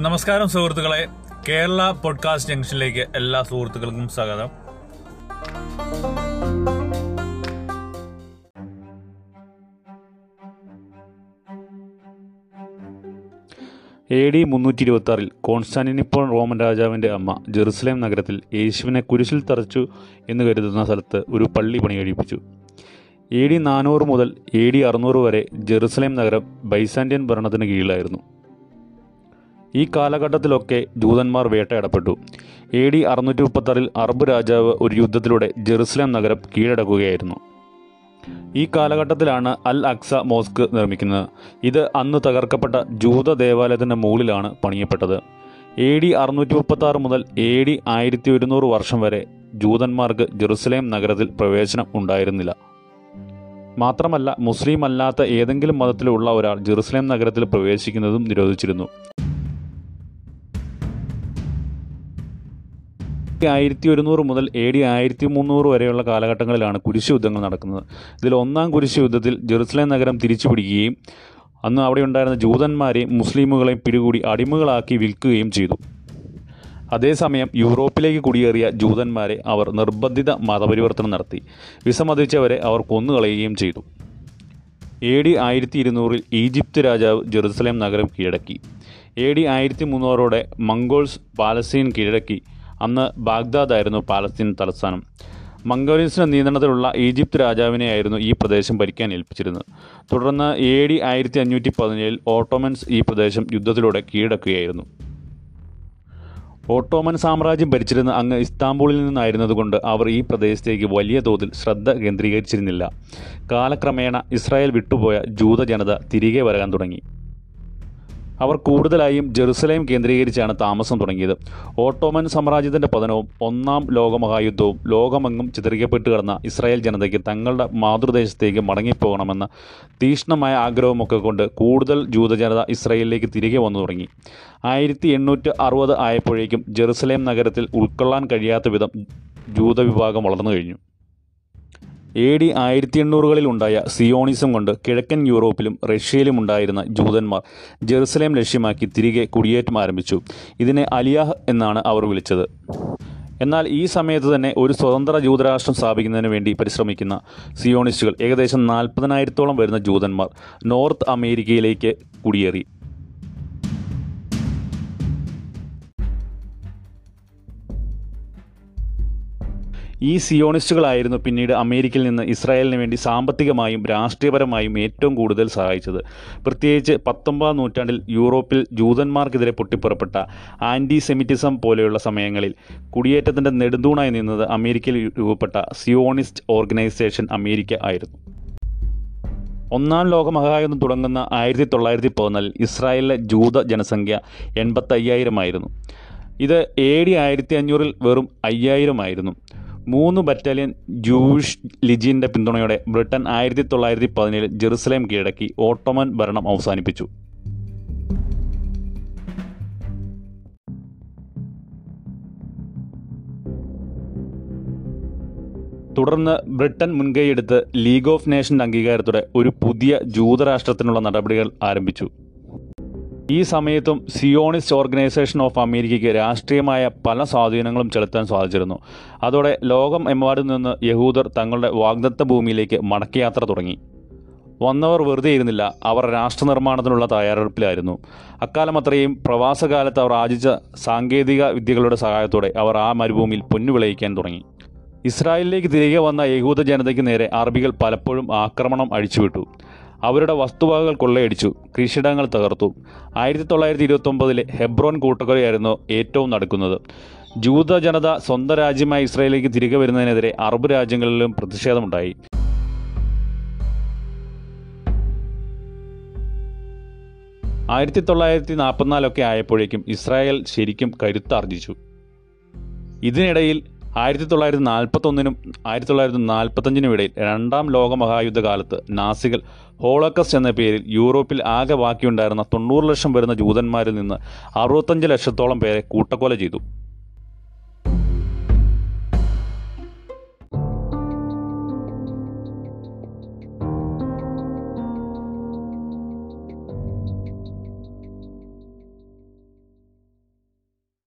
നമസ്കാരം സുഹൃത്തുക്കളെ. കേരള പോഡ്കാസ്റ്റ് ജംഗ്ഷനിലേക്ക് എല്ലാ സുഹൃത്തുക്കൾക്കും സ്വാഗതം. എ ഡി മുന്നൂറ്റി ഇരുപത്തി കോൺസ്റ്റാന്റിനിപ്പോൾ റോമൻ രാജാവിന്റെ അമ്മ ജെറുസലേം നഗരത്തിൽ യേശുവിനെ കുരിശിൽ തറച്ചു എന്ന് കരുതുന്ന സ്ഥലത്ത് ഒരു പള്ളി പണി കഴിപ്പിച്ചു എ ഡി നാനൂറ് മുതൽ എ ഡി അറുന്നൂറ് വരെ ജെറുസലേം നഗരം ബൈസാൻഡിയൻ ഭരണത്തിന് കീഴിലായിരുന്നു. ഈ കാലഘട്ടത്തിലൊക്കെ ജൂതന്മാർ വേട്ടയാടപ്പെട്ടു. എ ഡി അറുന്നൂറ്റി മുപ്പത്താറിൽ അറബ് രാജാവ് ഒരു യുദ്ധത്തിലൂടെ ജെറുസലേം നഗരം കീഴടക്കുകയായിരുന്നു. ഈ കാലഘട്ടത്തിലാണ് അൽ അക്സ മോസ്ക് നിർമ്മിക്കുന്നത്. ഇത് അന്ന് തകർക്കപ്പെട്ട ജൂത ദേവാലയത്തിന്റെ മുകളിലാണ് പണിയപ്പെട്ടത്. എ ഡി അറുന്നൂറ്റി മുപ്പത്തി ആറ് മുതൽ എ ഡി ആയിരത്തി ഒരുന്നൂറ് വർഷം വരെ ജൂതന്മാർക്ക് ജെറുസലേം നഗരത്തിൽ പ്രവേശനം ഉണ്ടായിരുന്നില്ല. മാത്രമല്ല മുസ്ലിം അല്ലാത്ത ഏതെങ്കിലും മതത്തിലുള്ള ഒരാൾ ജെറുസലേം നഗരത്തിൽ പ്രവേശിക്കുന്നതും നിരോധിച്ചിരുന്നു. ആയിരത്തി ഒരുന്നൂറ് മുതൽ എ ഡി ആയിരത്തി മുന്നൂറ് വരെയുള്ള കാലഘട്ടങ്ങളിലാണ് കുരിശ് യുദ്ധങ്ങൾ നടക്കുന്നത്. ഇതിൽ ഒന്നാം കുരിശ് യുദ്ധത്തിൽ ജെറുസലേം നഗരം തിരിച്ചു പിടിക്കുകയും അന്ന് അവിടെ ഉണ്ടായിരുന്ന ജൂതന്മാരെയും മുസ്ലിമുകളെയും പിടികൂടി അടിമകളാക്കി വിൽക്കുകയും ചെയ്തു. അതേസമയം യൂറോപ്പിലേക്ക് കുടിയേറിയ ജൂതന്മാരെ അവർ നിർബന്ധിത മതപരിവർത്തനം നടത്തി. വിസമ്മതിച്ചവരെ അവർ കൊന്നുകളയുകയും ചെയ്തു. എ ഡി ആയിരത്തി ഇരുന്നൂറിൽ ഈജിപ്ത് രാജാവ് ജെറുസലേം നഗരം കീഴടക്കി. എ ഡി ആയിരത്തി മുന്നൂറോടെ മംഗോൾസ് പാലസ്തീൻ കീഴടക്കി. അന്ന് ബാഗ്ദാദായിരുന്നു പാലസ്തീൻ തലസ്ഥാനം. മംഗോലിയൻസിന്റെ നിയന്ത്രണത്തിലുള്ള ഈജിപ്ത് രാജാവിനെയായിരുന്നു ഈ പ്രദേശം ഭരിക്കാൻ ഏൽപ്പിച്ചിരുന്നത്. തുടർന്ന് എ ഡി ആയിരത്തി അഞ്ഞൂറ്റി പതിനേഴിൽ ഓട്ടോമൻസ് ഈ പ്രദേശം യുദ്ധത്തിലൂടെ കീഴടക്കുകയായിരുന്നു. ഓട്ടോമൻ സാമ്രാജ്യം ഭരിച്ചിരുന്ന അങ്ങ് ഇസ്താംബൂളിൽ നിന്നായിരുന്നതുകൊണ്ട് അവർ ഈ പ്രദേശത്തേക്ക് വലിയ തോതിൽ ശ്രദ്ധ കേന്ദ്രീകരിച്ചിരുന്നില്ല. കാലക്രമേണ ഇസ്രായേൽ വിട്ടുപോയ ജൂത ജനത തിരികെ വരാൻ തുടങ്ങി. അവർ കൂടുതലായും ജെറുസലേം കേന്ദ്രീകരിച്ചാണ് താമസം തുടങ്ങിയത്. ഓട്ടോമൻ സാമ്രാജ്യത്തിന്റെ പതനവും ഒന്നാം ലോകമഹായുദ്ധവും ലോകമെങ്ങും ചിതറിക്കപ്പെട്ട് കിടന്ന ഇസ്രായേൽ ജനതയ്ക്ക് തങ്ങളുടെ മാതൃദേശത്തേക്ക് മടങ്ങിപ്പോകണമെന്ന തീക്ഷ്ണമായ ആഗ്രഹമൊക്കെ കൊണ്ട് കൂടുതൽ ജൂതജനത ഇസ്രായേലിലേക്ക് തിരികെ വന്നു തുടങ്ങി. ആയിരത്തി എണ്ണൂറ്റി അറുപത് ആയപ്പോഴേക്കും ജെറുസലേം നഗരത്തിൽ ഉൾക്കൊള്ളാൻ കഴിയാത്ത വിധം ജൂതവിഭാഗം വളർന്നു കഴിഞ്ഞു. എ ഡി ആയിരത്തി എണ്ണൂറുകളിൽ ഉണ്ടായ സിയോണിസം കൊണ്ട് കിഴക്കൻ യൂറോപ്പിലും റഷ്യയിലും ഉണ്ടായിരുന്ന ജൂതന്മാർ ജെറുസലേം ലക്ഷ്യമാക്കി തിരികെ കുടിയേറ്റം ആരംഭിച്ചു. ഇതിനെ അലിയാഹ് എന്നാണ് അവർ വിളിച്ചത്. എന്നാൽ ഈ സമയത്ത് തന്നെ ഒരു സ്വതന്ത്ര ജൂതരാഷ്ട്രം സ്ഥാപിക്കുന്നതിന് വേണ്ടി പരിശ്രമിക്കുന്ന സിയോണിസ്റ്റുകൾ ഏകദേശം നാൽപ്പതിനായിരത്തോളം വരുന്ന ജൂതന്മാർ നോർത്ത് അമേരിക്കയിലേക്ക് കുടിയേറി. ഈ സിയോണിസ്റ്റുകളായിരുന്നു പിന്നീട് അമേരിക്കയിൽ നിന്ന് ഇസ്രായേലിന് വേണ്ടി സാമ്പത്തികമായും രാഷ്ട്രീയപരമായും ഏറ്റവും കൂടുതൽ സഹായിച്ചത്. പ്രത്യേകിച്ച് പത്തൊമ്പതാം നൂറ്റാണ്ടിൽ യൂറോപ്പിൽ ജൂതന്മാർക്കെതിരെ പൊട്ടിപ്പുറപ്പെട്ട ആന്റി സെമിറ്റിസം പോലെയുള്ള സമയങ്ങളിൽ കുടിയേറ്റത്തിന്റെ നെടുന്തൂണായി നിന്നത് അമേരിക്കയിൽ രൂപപ്പെട്ട സിയോണിസ്റ്റ് ഓർഗനൈസേഷൻ അമേരിക്ക ആയിരുന്നു. ഒന്നാം ലോക മഹായുദ്ധം തുടങ്ങുന്ന ആയിരത്തി തൊള്ളായിരത്തി പതിനാലിൽ ഇസ്രായേലിലെ ജൂത ജനസംഖ്യ എൺപത്തയ്യായിരമായിരുന്നു ഇത് എ ഡി ആയിരത്തി അഞ്ഞൂറിൽ വെറും അയ്യായിരമായിരുന്നു മൂന്ന് ബറ്റാലിയൻ ജൂഷ് ലിജിന്റെ പിന്തുണയോടെ ബ്രിട്ടൻ ആയിരത്തി തൊള്ളായിരത്തി പതിനേഴിൽ ജെറുസലേം കീഴടക്കി ഓട്ടോമൻ ഭരണം അവസാനിപ്പിച്ചു. തുടർന്ന് ബ്രിട്ടൻ മുൻകൈയെടുത്ത് ലീഗ് ഓഫ് നേഷന്റെ അംഗീകാരത്തോടെ ഒരു പുതിയ ജൂതരാഷ്ട്രത്തിനുള്ള നടപടികൾ ആരംഭിച്ചു. ഈ സമയത്തും സിയോണിസ്റ്റ് ഓർഗനൈസേഷൻ ഓഫ് അമേരിക്കയ്ക്ക് രാഷ്ട്രീയമായ പല സ്വാധീനങ്ങളും ചെലുത്താൻ സാധിച്ചിരുന്നു. അതോടെ ലോകം എമ്പാടും നിന്ന് യഹൂദർ തങ്ങളുടെ വാഗ്ദത്ത ഭൂമിയിലേക്ക് മടക്കയാത്ര തുടങ്ങി. വന്നവർ വെറുതെ ഇരുന്നില്ല അവർ രാഷ്ട്രനിർമ്മാണത്തിനുള്ള തയ്യാറെടുപ്പിലായിരുന്നു. അക്കാലം അത്രയും പ്രവാസകാലത്ത് അവർ ആർജിച്ച സാങ്കേതിക വിദ്യകളുടെ സഹായത്തോടെ അവർ ആ മരുഭൂമിയിൽ പൊന്നു വിളയിക്കാൻ തുടങ്ങി. ഇസ്രായേലിലേക്ക് തിരികെ വന്ന യഹൂദ ജനതയ്ക്ക് നേരെ അറബികൾ പലപ്പോഴും ആക്രമണം അഴിച്ചുവിട്ടു. അവരുടെ വസ്തുവകകൾ കൊള്ളയടിച്ചു. കൃഷിയിടങ്ങൾ തകർത്തു. ആയിരത്തി തൊള്ളായിരത്തി ഇരുപത്തൊമ്പതിലെ ഹെബ്രോൻ കൂട്ടക്കൊലയായിരുന്നു ഏറ്റവും നടക്കുന്നത്. ജൂത ജനത സ്വന്തം രാജ്യമായ ഇസ്രായേലിലേക്ക് തിരികെ വരുന്നതിനെതിരെ അറബ് രാജ്യങ്ങളിലും പ്രതിഷേധമുണ്ടായി. ആയിരത്തി തൊള്ളായിരത്തി നാൽപ്പത്തിനാലൊക്കെ ആയപ്പോഴേക്കും ഇസ്രായേൽ ശരിക്കും കരുത്താർജിച്ചു. ഇതിനിടയിൽ ആയിരത്തി തൊള്ളായിരത്തി നാൽപ്പത്തൊന്നിനും ആയിരത്തി തൊള്ളായിരത്തി നാൽപ്പത്തഞ്ചിനും ഇടയിൽ രണ്ടാം ലോക മഹായുദ്ധകാലത്ത് നാസികൾ ഹോളക്കസ് എന്ന പേരിൽ യൂറോപ്പിൽ ആകെ ബാക്കിയുണ്ടായിരുന്ന തൊണ്ണൂറ് ലക്ഷം വരുന്ന ജൂതന്മാരിൽ നിന്ന് അറുപത്തഞ്ച് ലക്ഷത്തോളം പേരെ കൂട്ടക്കൊല ചെയ്തു.